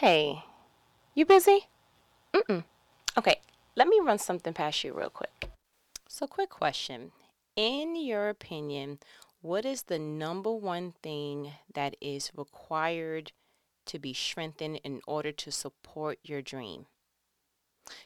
Hey, you busy? Mm-mm. Okay, let me run something past you real quick. So, quick question. In your opinion, what is the number one thing that is required to be strengthened in order to support your dream?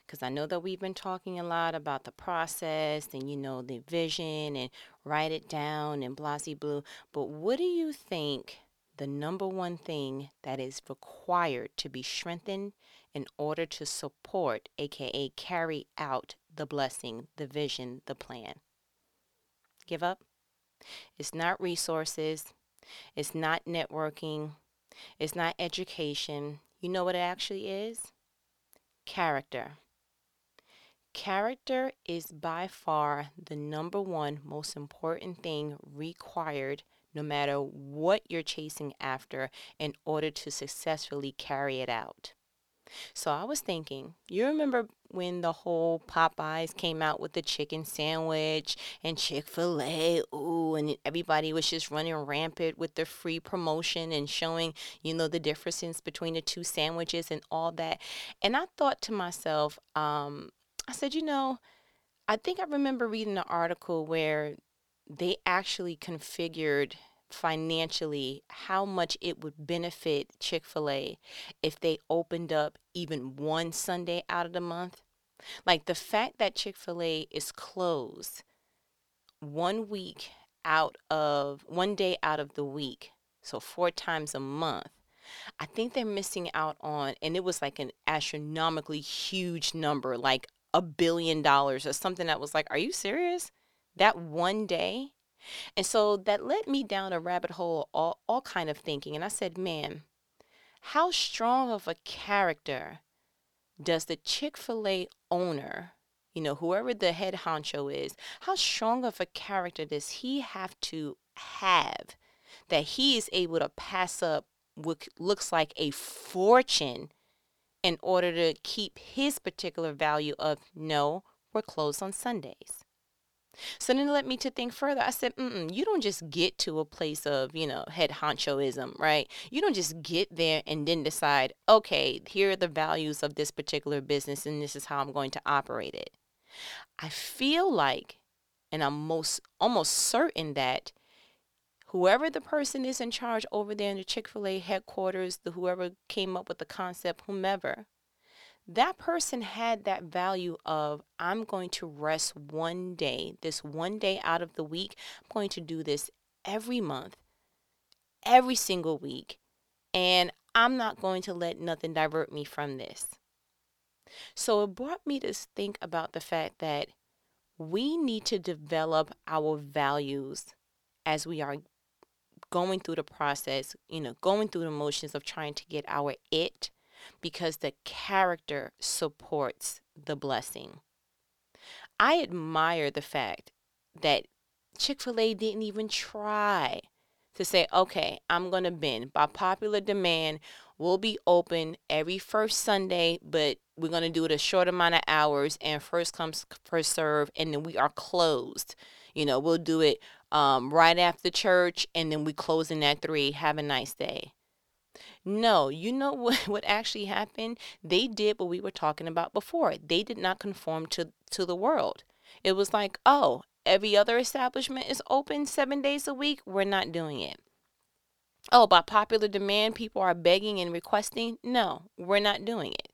Because I know that we've been talking a lot about the process and, you know, the vision and write it down and blasey blue. But what do you think the number one thing that is required to be strengthened in order to support, aka carry out the blessing, the vision, the plan? Give up? It's not resources. It's not networking. It's not education. You know what it actually is? Character. Character is by far the number one most important thing required no matter what you're chasing after in order to successfully carry it out. So I was thinking, you remember when the whole Popeyes came out with the chicken sandwich and Chick fil A, ooh, and everybody was just running rampant with the free promotion and showing, you know, the differences between the two sandwiches and all that. And I thought to myself, um, I said, you know, I think I remember reading an article where they actually configured financially how much it would benefit Chick fil A if they opened up even one Sunday out of the month. Like the fact that Chick fil A is closed one week out of one day out of the week, so four times a month. I think they're missing out on, and it was like an astronomically huge number, like a billion dollars or something that was like, are you serious? That one day? And so that led me down a rabbit hole, all, all kind of thinking. And I said, man, how strong of a character does the Chick fil A owner, you know, whoever the head honcho is, how strong of a character does he have to have that he is able to pass up what looks like a fortune in order to keep his particular value of no, we're closed on Sundays? So then it led me to think further. I said, Mm-mm, you don't just get to a place of, you know, head honchoism, right? You don't just get there and then decide, okay, here are the values of this particular business and this is how I'm going to operate it. I feel like, and I'm most almost certain that whoever the person is in charge over there in the Chick fil A headquarters, the whoever came up with the concept, whomever, that person had that value of I'm going to rest one day, this one day out of the week. I'm going to do this every month, every single week, and I'm not going to let nothing divert me from this. So it brought me to think about the fact that we need to develop our values as we are going through the process, you know, going through the motions of trying to get our it because the character supports the blessing. I admire the fact that Chick fil A didn't even try to say, okay, I'm going to bend. By popular demand, we'll be open every first Sunday, but we're going to do it a short amount of hours and first comes, first serve, and then we are closed. You know, we'll do it um, right after church and then we close in at three. Have a nice day. No, you know what, what actually happened? They did what we were talking about before. They did not conform to, to the world. It was like, oh, every other establishment is open seven days a week. We're not doing it. Oh, by popular demand, people are begging and requesting. No, we're not doing it.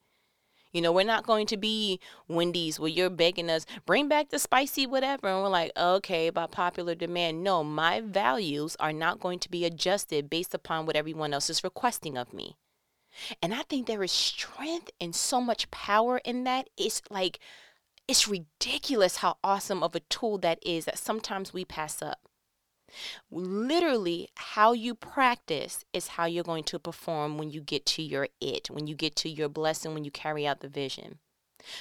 You know, we're not going to be Wendy's where you're begging us, bring back the spicy whatever. And we're like, okay, by popular demand. No, my values are not going to be adjusted based upon what everyone else is requesting of me. And I think there is strength and so much power in that. It's like, it's ridiculous how awesome of a tool that is that sometimes we pass up. Literally, how you practice is how you're going to perform when you get to your it, when you get to your blessing, when you carry out the vision.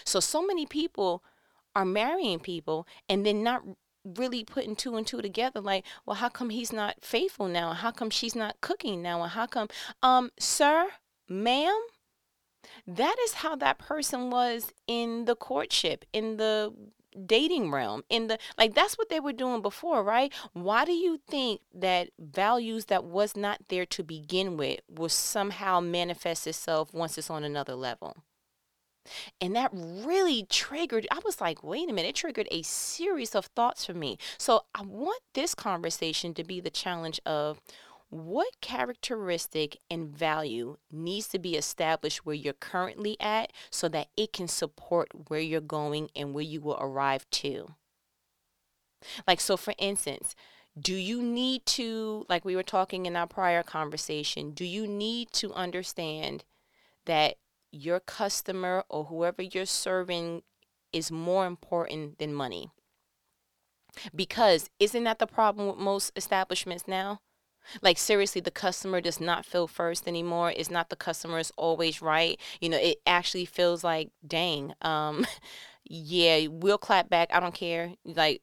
So, so many people are marrying people and then not really putting two and two together like well how come he's not faithful now how come she's not cooking now and how come um sir ma'am that is how that person was in the courtship in the dating realm in the like that's what they were doing before right why do you think that values that was not there to begin with will somehow manifest itself once it's on another level and that really triggered, I was like, wait a minute, it triggered a series of thoughts for me. So I want this conversation to be the challenge of what characteristic and value needs to be established where you're currently at so that it can support where you're going and where you will arrive to. Like, so for instance, do you need to, like we were talking in our prior conversation, do you need to understand that your customer or whoever you're serving is more important than money? Because isn't that the problem with most establishments now? Like seriously, the customer does not feel first anymore. It's not the customer is always right. You know, it actually feels like, dang, um, yeah, we'll clap back. I don't care. Like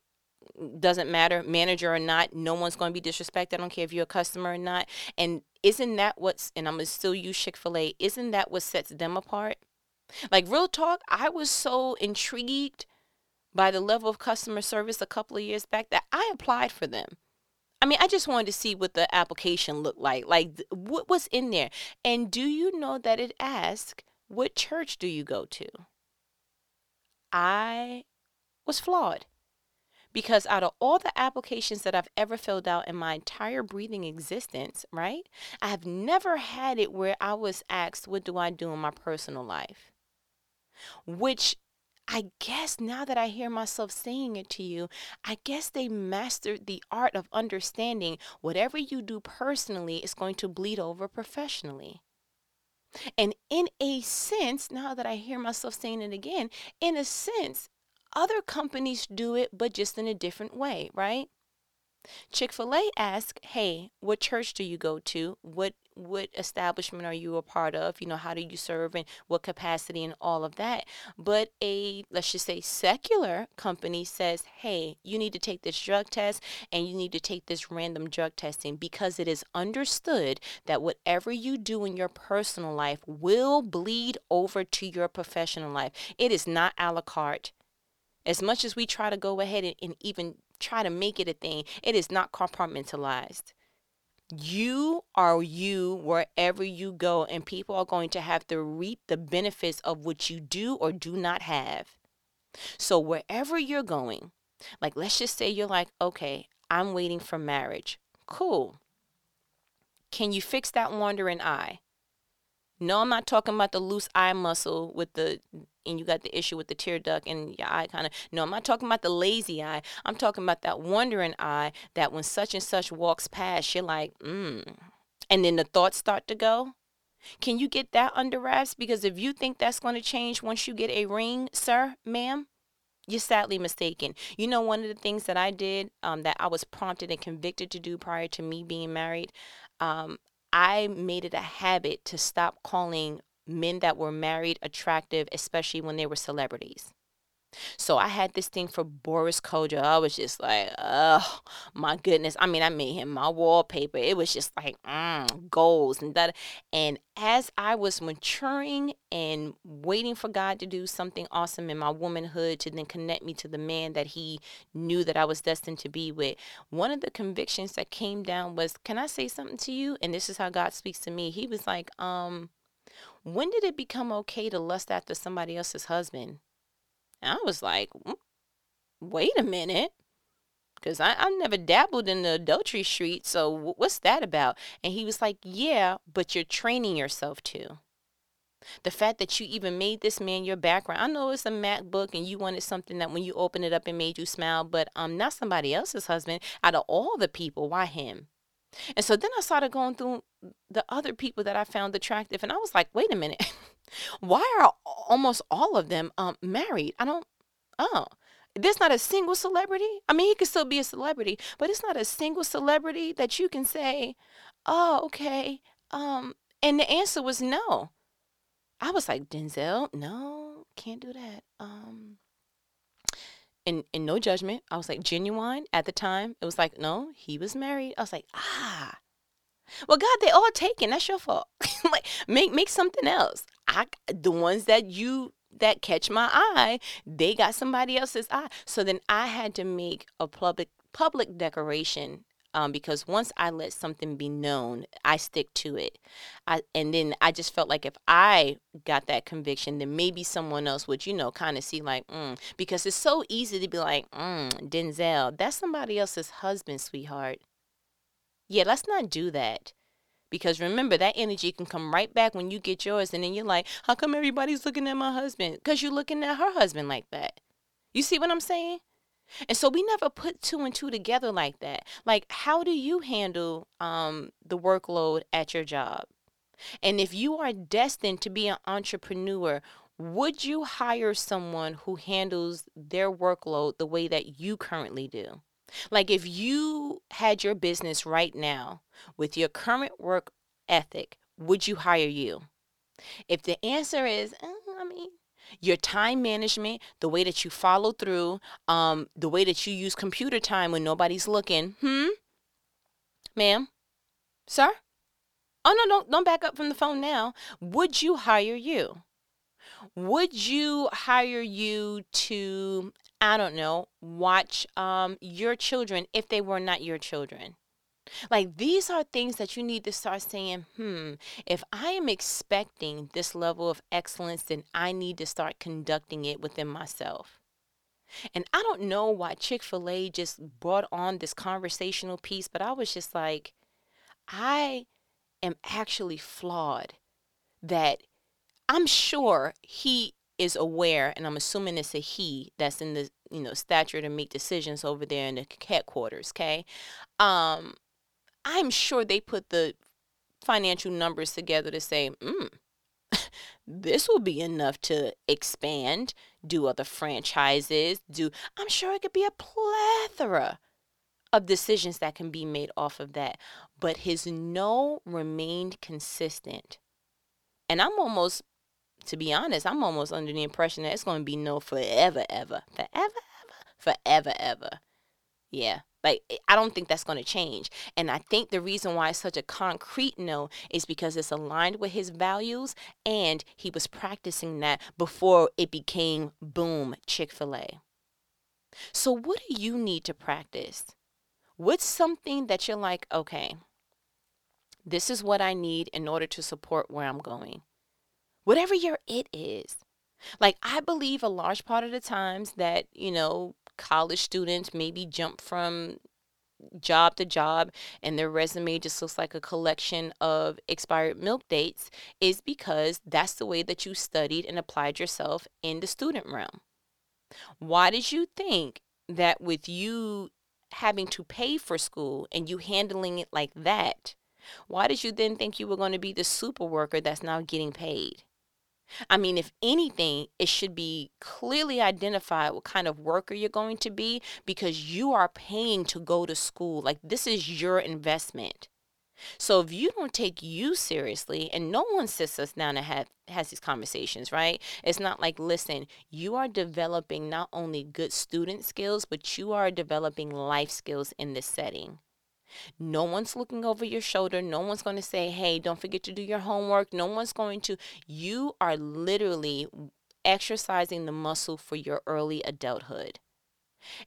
doesn't matter, manager or not, no one's going to be disrespected. I don't care if you're a customer or not. And isn't that what's, and I'm going to still use Chick fil A, isn't that what sets them apart? Like, real talk, I was so intrigued by the level of customer service a couple of years back that I applied for them. I mean, I just wanted to see what the application looked like, like what was in there. And do you know that it asked, What church do you go to? I was flawed because out of all the applications that I've ever filled out in my entire breathing existence, right, I have never had it where I was asked, What do I do in my personal life? Which I guess now that I hear myself saying it to you, I guess they mastered the art of understanding whatever you do personally is going to bleed over professionally. And in a sense, now that I hear myself saying it again, in a sense, other companies do it, but just in a different way, right? Chick fil A asks, hey, what church do you go to? What what establishment are you a part of? You know, how do you serve and what capacity and all of that. But a, let's just say, secular company says, hey, you need to take this drug test and you need to take this random drug testing because it is understood that whatever you do in your personal life will bleed over to your professional life. It is not a la carte. As much as we try to go ahead and, and even try to make it a thing, it is not compartmentalized. You are you wherever you go, and people are going to have to reap the benefits of what you do or do not have. So, wherever you're going, like let's just say you're like, okay, I'm waiting for marriage. Cool. Can you fix that wandering eye? No, I'm not talking about the loose eye muscle with the and you got the issue with the tear duct and your eye kind of no i'm not talking about the lazy eye. I'm talking about that wondering eye that when such and such walks past you're like mm and then the thoughts start to go. Can you get that under wraps? Because if you think that's going to change once you get a ring sir ma'am you're sadly mistaken. You know, one of the things that I did um, that I was prompted and convicted to do prior to me being married, um, I made it a habit to stop calling men that were married attractive, especially when they were celebrities. So I had this thing for Boris Kodjoe. I was just like, oh my goodness. I mean, I made him my wallpaper. It was just like mm, goals and that. And as I was maturing and waiting for God to do something awesome in my womanhood to then connect me to the man that He knew that I was destined to be with, one of the convictions that came down was, "Can I say something to you?" And this is how God speaks to me. He was like, um when did it become okay to lust after somebody else's husband? And I was like, mm, wait a minute. Because I've never dabbled in the adultery street. So what's that about? And he was like, yeah, but you're training yourself to. The fact that you even made this man your background. I know it's a MacBook and you wanted something that when you open it up it made you smile, but um not somebody else's husband. Out of all the people, why him? And so then I started going through the other people that I found attractive, and I was like, wait a minute, why are almost all of them um, married? I don't, oh, there's not a single celebrity. I mean, he could still be a celebrity, but it's not a single celebrity that you can say, oh, okay. Um, and the answer was no. I was like, Denzel, no, can't do that. Um, in in no judgment. I was like genuine at the time. It was like, no, he was married. I was like, ah. Well, God, they all taken. That's your fault. like make make something else. I the ones that you that catch my eye, they got somebody else's eye. So then I had to make a public public declaration um, because once I let something be known, I stick to it. I, and then I just felt like if I got that conviction, then maybe someone else would, you know, kind of see like, mm, because it's so easy to be like, mm, Denzel, that's somebody else's husband, sweetheart. Yeah, let's not do that. Because remember, that energy can come right back when you get yours, and then you're like, how come everybody's looking at my husband? Because you're looking at her husband like that. You see what I'm saying? And so we never put two and two together like that. Like, how do you handle um, the workload at your job? And if you are destined to be an entrepreneur, would you hire someone who handles their workload the way that you currently do? Like, if you had your business right now with your current work ethic, would you hire you? If the answer is, eh, I mean, your time management, the way that you follow through, um, the way that you use computer time when nobody's looking. Hmm? Ma'am? Sir? Oh no, don't don't back up from the phone now. Would you hire you? Would you hire you to I don't know, watch um your children if they were not your children? Like these are things that you need to start saying, hmm, if I am expecting this level of excellence, then I need to start conducting it within myself. And I don't know why Chick fil A just brought on this conversational piece, but I was just like, I am actually flawed that I'm sure he is aware, and I'm assuming it's a he that's in the you know stature to make decisions over there in the headquarters. Okay, um, I'm sure they put the financial numbers together to say, mm, this will be enough to expand, do other franchises, do I'm sure it could be a plethora of decisions that can be made off of that. But his no remained consistent. And I'm almost to be honest, I'm almost under the impression that it's going to be no forever, ever, forever, ever, forever, ever. Yeah, like, eh, I don't think that's going to change. And I think the reason why it's such a concrete no is because it's aligned with his values and he was practicing that before it became boom, Chick fil A. So, what do you need to practice? What's something that you're like, okay, this is what I need in order to support where I'm going? Whatever your it is. Like, I believe a large part of the times that, you know, college students maybe jump from job to job and their resume just looks like a collection of expired milk dates is because that's the way that you studied and applied yourself in the student realm. Why did you think that with you having to pay for school and you handling it like that, why did you then think you were going to be the super worker that's now getting paid? I mean, if anything, it should be clearly identified what kind of worker you're going to be because you are paying to go to school. Like, this is your investment. So if you don't take you seriously, and no one sits us down and have, has these conversations, right? It's not like, listen, you are developing not only good student skills, but you are developing life skills in this setting. No one's looking over your shoulder. No one's going to say, hey, don't forget to do your homework. No one's going to. You are literally exercising the muscle for your early adulthood.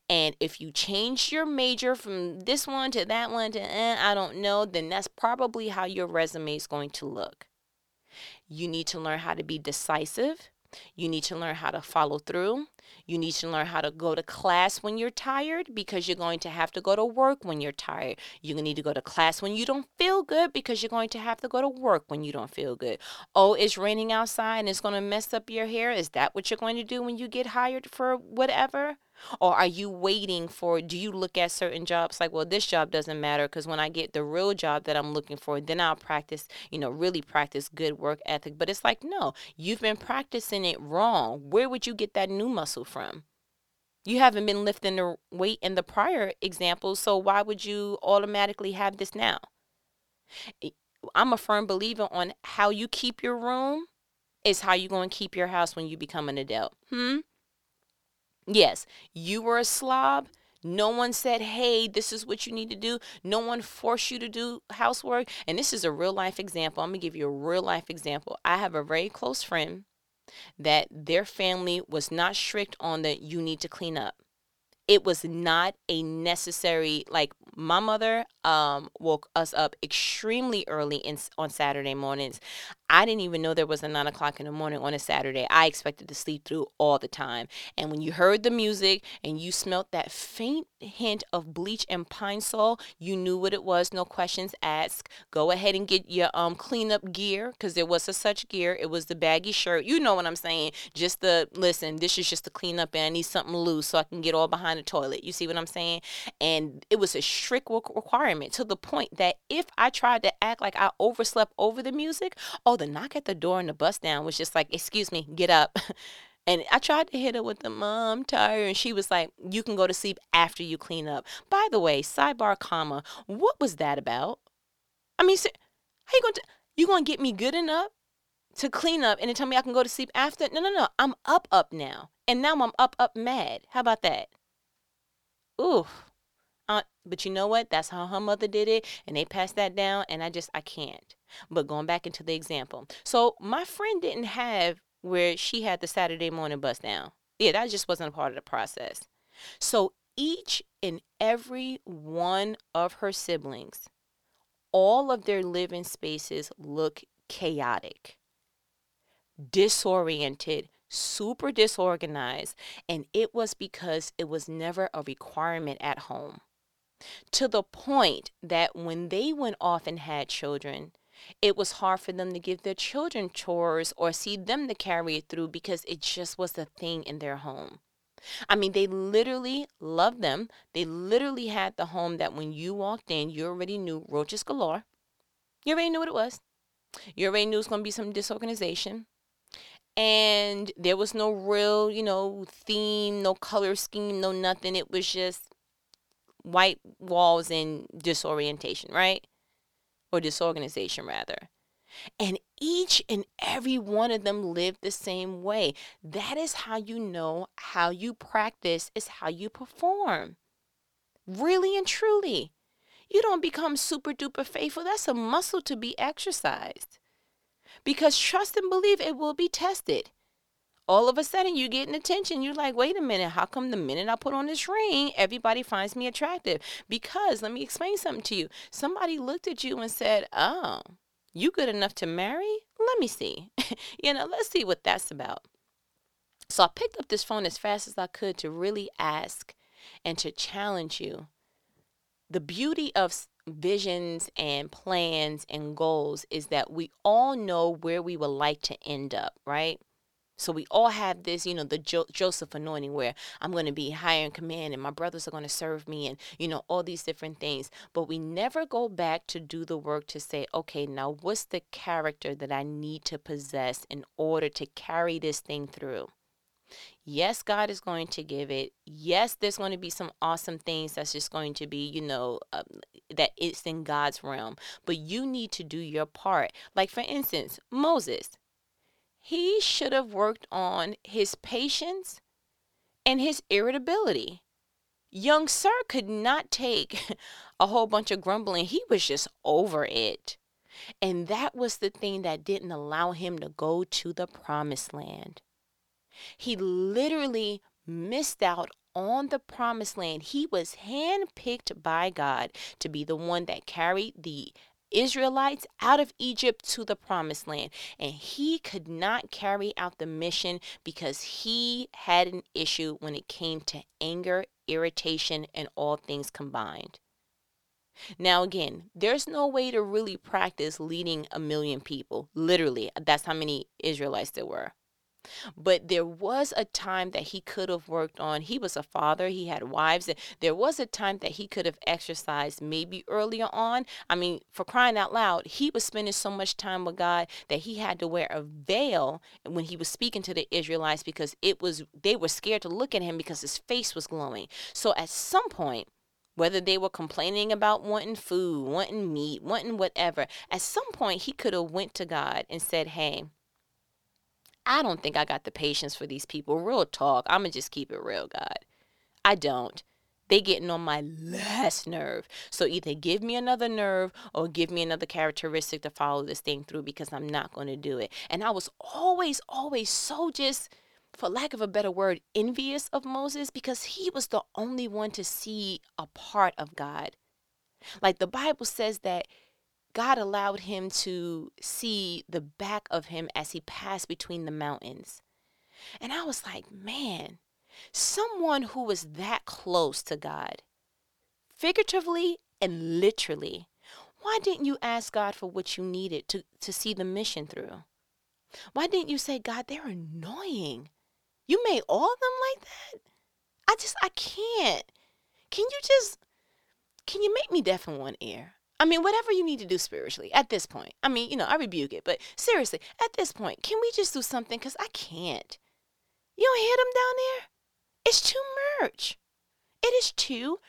And if you change your major from this one to that one to eh, I don't know, then that's probably how your resume is going to look. You need to learn how to be decisive. You need to learn how to follow through. You need to learn how to go to class when you're tired because you're going to have to go to work when you're tired. You're going to need to go to class when you don't feel good because you're going to have to go to work when you don't feel good. Oh, it's raining outside and it's going to mess up your hair. Is that what you're going to do when you get hired for whatever? Or are you waiting for, do you look at certain jobs like, well, this job doesn't matter because when I get the real job that I'm looking for, then I'll practice, you know, really practice good work ethic. But it's like, no, you've been practicing it wrong. Where would you get that new muscle from? You haven't been lifting the weight in the prior example, so why would you automatically have this now? I'm a firm believer on how you keep your room is how you're going to keep your house when you become an adult. Hmm? Yes, you were a slob. No one said, hey, this is what you need to do. No one forced you to do housework. And this is a real life example. I'm going to give you a real life example. I have a very close friend that their family was not strict on the you need to clean up it was not a necessary like my mother um, woke us up extremely early in, on saturday mornings i didn't even know there was a nine o'clock in the morning on a saturday. I expected to sleep through all the time. And when you heard the music and you smelt that faint hint of bleach and pine sol you knew what it was no questions asked. Go ahead and get your um cleanup gear because there was a such gear. It was the baggy shirt. You know what i'm saying. Just the listen this is just the cleanup and i need something loose so i can get all behind the toilet. You see what I'm saying? And it was a strict requirement to the point that if I tried to act like I overslept over the music, oh, the knock at the door and the bus down was just like, excuse me, get up. And I tried to hit her with the mom tired, and she was like, "You can go to sleep after you clean up." By the way, sidebar, comma, what was that about? I mean, how you going to you gonna get me good enough to clean up and then tell me I can go to sleep after? No, no, no. I'm up, up now, and now I'm up, up, mad. How about that? ooh. But you know what? That's how her mother did it, and they passed that down, and I just I can't. But going back into the example, so my friend didn't have where she had the Saturday morning bus down. Yeah, that just wasn't a part of the process. So each and every one of her siblings, all of their living spaces look chaotic, disoriented, super disorganized, and it was because it was never a requirement at home. To the point that when they went off and had children, it was hard for them to give their children chores or see them to carry it through because it just was a thing in their home. I mean, they literally loved them. They literally had the home that when you walked in, you already knew roaches galore. You already knew what it was. You already knew it was going to be some disorganization and there was no real, you know, theme, no color scheme, no nothing. It was just white walls and disorientation, right? Or disorganization, rather. And each and every one of them lived the same way. That is how you know how you practice is how you perform. Really and truly. You don't become super duper faithful. That's a muscle to be exercised because trust and believe it will be tested. All of a sudden, you're getting attention. You're like, wait a minute, how come the minute I put on this ring, everybody finds me attractive? Because let me explain something to you. Somebody looked at you and said, oh, you good enough to marry? Let me see. you know, let's see what that's about. So I picked up this phone as fast as I could to really ask and to challenge you. The beauty of visions and plans and goals is that we all know where we would like to end up, right? So we all have this, you know, the jo- Joseph anointing where I'm going to be higher in command and my brothers are going to serve me and, you know, all these different things. But we never go back to do the work to say, okay, now what's the character that I need to possess in order to carry this thing through? Yes, God is going to give it. Yes, there's going to be some awesome things that's just going to be, you know, um, that it's in God's realm. But you need to do your part. Like, for instance, Moses, he should have worked on his patience and his irritability. Young Sir could not take a whole bunch of grumbling, he was just over it. And that was the thing that didn't allow him to go to the promised land. He literally missed out on the promised land. He was handpicked by God to be the one that carried the Israelites out of Egypt to the promised land. And he could not carry out the mission because he had an issue when it came to anger, irritation, and all things combined. Now, again, there's no way to really practice leading a million people. Literally, that's how many Israelites there were. But there was a time that he could have worked on. He was a father, he had wives. And There was a time that he could have exercised maybe earlier on. I mean, for crying out loud, he was spending so much time with God that he had to wear a veil when he was speaking to the Israelites because it was they were scared to look at him because his face was glowing. So at some point, whether they were complaining about wanting food, wanting meat, wanting whatever, at some point he could have went to God and said, "Hey, I don't think I got the patience for these people. Real talk. I'm going to just keep it real, God. I don't. They getting on my last nerve. So either give me another nerve or give me another characteristic to follow this thing through because I'm not going to do it. And I was always, always so just, for lack of a better word, envious of Moses because he was the only one to see a part of God. Like the Bible says that God allowed him to see the back of him as he passed between the mountains. And I was like, man, someone who was that close to God, figuratively and literally, why didn't you ask God for what you needed to, to see the mission through? Why didn't you say, God, they're annoying? You made all of them like that? I just, I can't. Can you just, can you make me deaf in one ear? I mean, whatever you need to do spiritually at this point. I mean, you know, I rebuke it, but seriously, at this point, can we just do something? Because I can't. You don't hear them down there? It's too much. It is too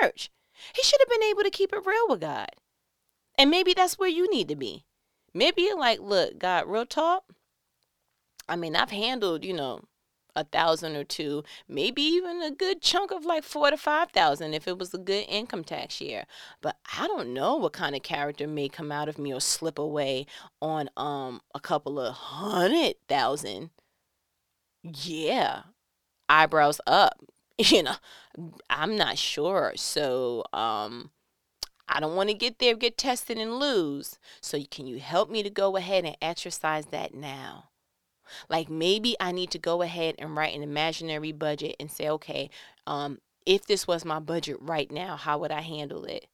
much. He should have been able to keep it real with God. And maybe that's where you need to be. Maybe you're like, look, God, real talk. I mean, I've handled, you know, a thousand or two, maybe even a good chunk of like four to five thousand if it was a good income tax year. But I don't know what kind of character may come out of me or slip away on um a couple of hundred thousand. Yeah, eyebrows up. You know, I'm not sure. So, um, I don't want to get there, get tested, and lose. So, can you help me to go ahead and exercise that now? Like maybe I need to go ahead and write an imaginary budget and say, okay, um, if this was my budget right now, how would I handle it?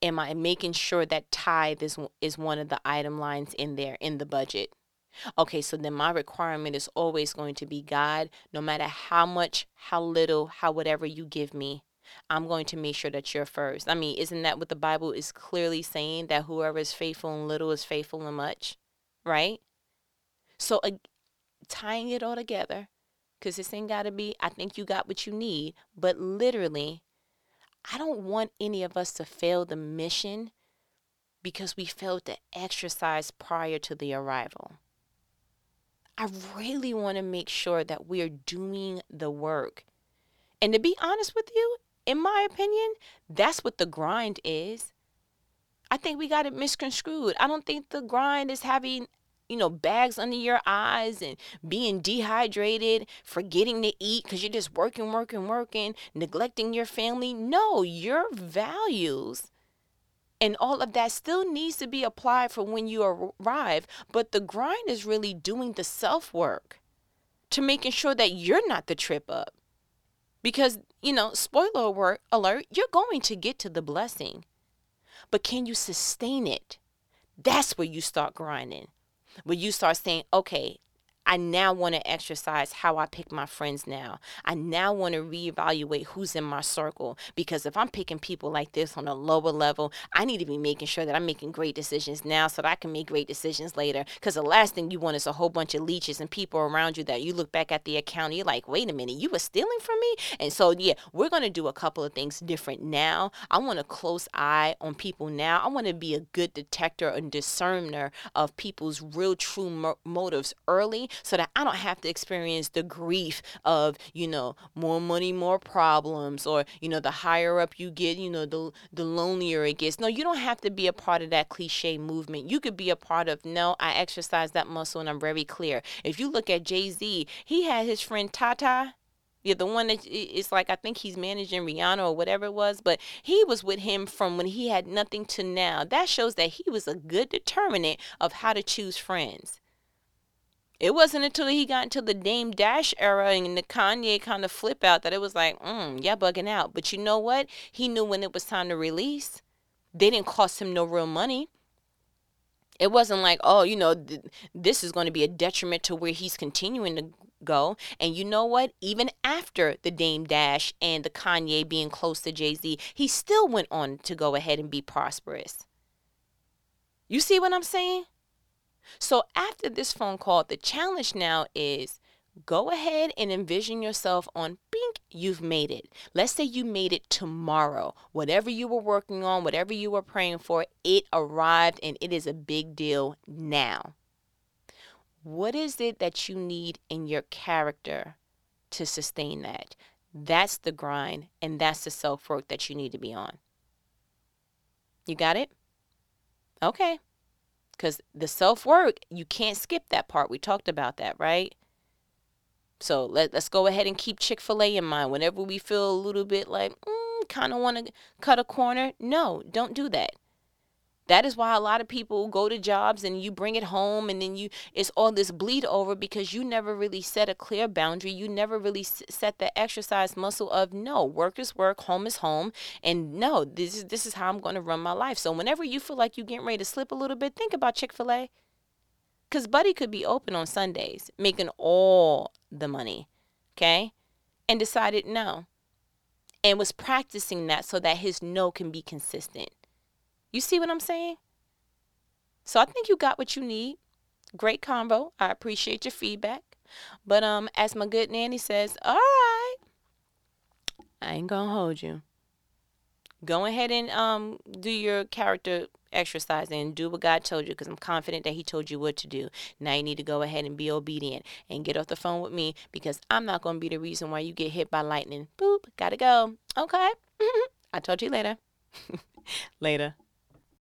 Am I making sure that tithe is is one of the item lines in there in the budget? Okay, so then my requirement is always going to be God, no matter how much, how little, how whatever you give me, I'm going to make sure that you're first. I mean, isn't that what the Bible is clearly saying that whoever is faithful in little is faithful in much, right? So, tying it all together, because this ain't got to be, I think you got what you need, but literally, I don't want any of us to fail the mission because we failed to exercise prior to the arrival. I really want to make sure that we're doing the work. And to be honest with you, in my opinion, that's what the grind is. I think we got it misconstrued. I don't think the grind is having, you know, bags under your eyes and being dehydrated, forgetting to eat because you're just working, working, working, neglecting your family. No, your values and all of that still needs to be applied for when you arrive. But the grind is really doing the self work to making sure that you're not the trip up. Because, you know, spoiler alert, you're going to get to the blessing. But can you sustain it? That's where you start grinding. Where you start saying, okay, I now want to exercise how I pick my friends now. I now want to reevaluate who's in my circle because if I'm picking people like this on a lower level, I need to be making sure that I'm making great decisions now so that I can make great decisions later. Because the last thing you want is a whole bunch of leeches and people around you that you look back at the account and you're like, wait a minute, you were stealing from me? And so, yeah, we're going to do a couple of things different now. I want a close eye on people now. I want to be a good detector and discerner of people's real, true mo- motives early so that I don't have to experience the grief of, you know, more money, more problems, or, you know, the higher up you get, you know, the, the lonelier it gets. No, you don't have to be a part of that cliche movement. You could be a part of, no, I exercise that muscle and I'm very clear. If you look at Jay Z, he had his friend Tata. Yeah, the one that is like I think he's managing Rihanna or whatever it was, but he was with him from when he had nothing to now. That shows that he was a good determinant of how to choose friends. It wasn't until he got into the Dame Dash era and the Kanye kind of flip out that it was like, mm, yeah, bugging out. But you know what? He knew when it was time to release. They didn't cost him no real money. It wasn't like, oh, you know, th- this is going to be a detriment to where he's continuing to go. And you know what? Even after the Dame Dash and the Kanye being close to Jay Z, he still went on to go ahead and be prosperous. You see what I'm saying? So after this phone call, the challenge now is go ahead and envision yourself on bink you've made it let's say you made it tomorrow whatever you were working on whatever you were praying for it arrived and it is a big deal now what is it that you need in your character to sustain that That's the grind and that's the self work that you need to be on. You got it? Okay. Because the self work, you can't skip that part. We talked about that, right? So let, let's go ahead and keep Chick fil A in mind. Whenever we feel a little bit like, mm, kind of want to cut a corner, no, don't do that. That is why a lot of people go to jobs and you bring it home and then you it's all this bleed over because you never really set a clear boundary. You never really set the exercise muscle of no, work is work, home is home, and no, this is this is how I'm going to run my life. So whenever you feel like you're getting ready to slip a little bit, think about Chick-fil-A. Cuz Buddy could be open on Sundays, making all the money, okay? And decided no. And was practicing that so that his no can be consistent. You see what I'm saying? So I think you got what you need. Great combo. I appreciate your feedback. But um, as my good nanny says, all right, I ain't gonna hold you. Go ahead and um do your character exercise and do what God told you because I'm confident that He told you what to do. Now you need to go ahead and be obedient and get off the phone with me because I'm not going to be the reason why you get hit by lightning. Boop, gotta go. Okay. I'll talk to you later. later.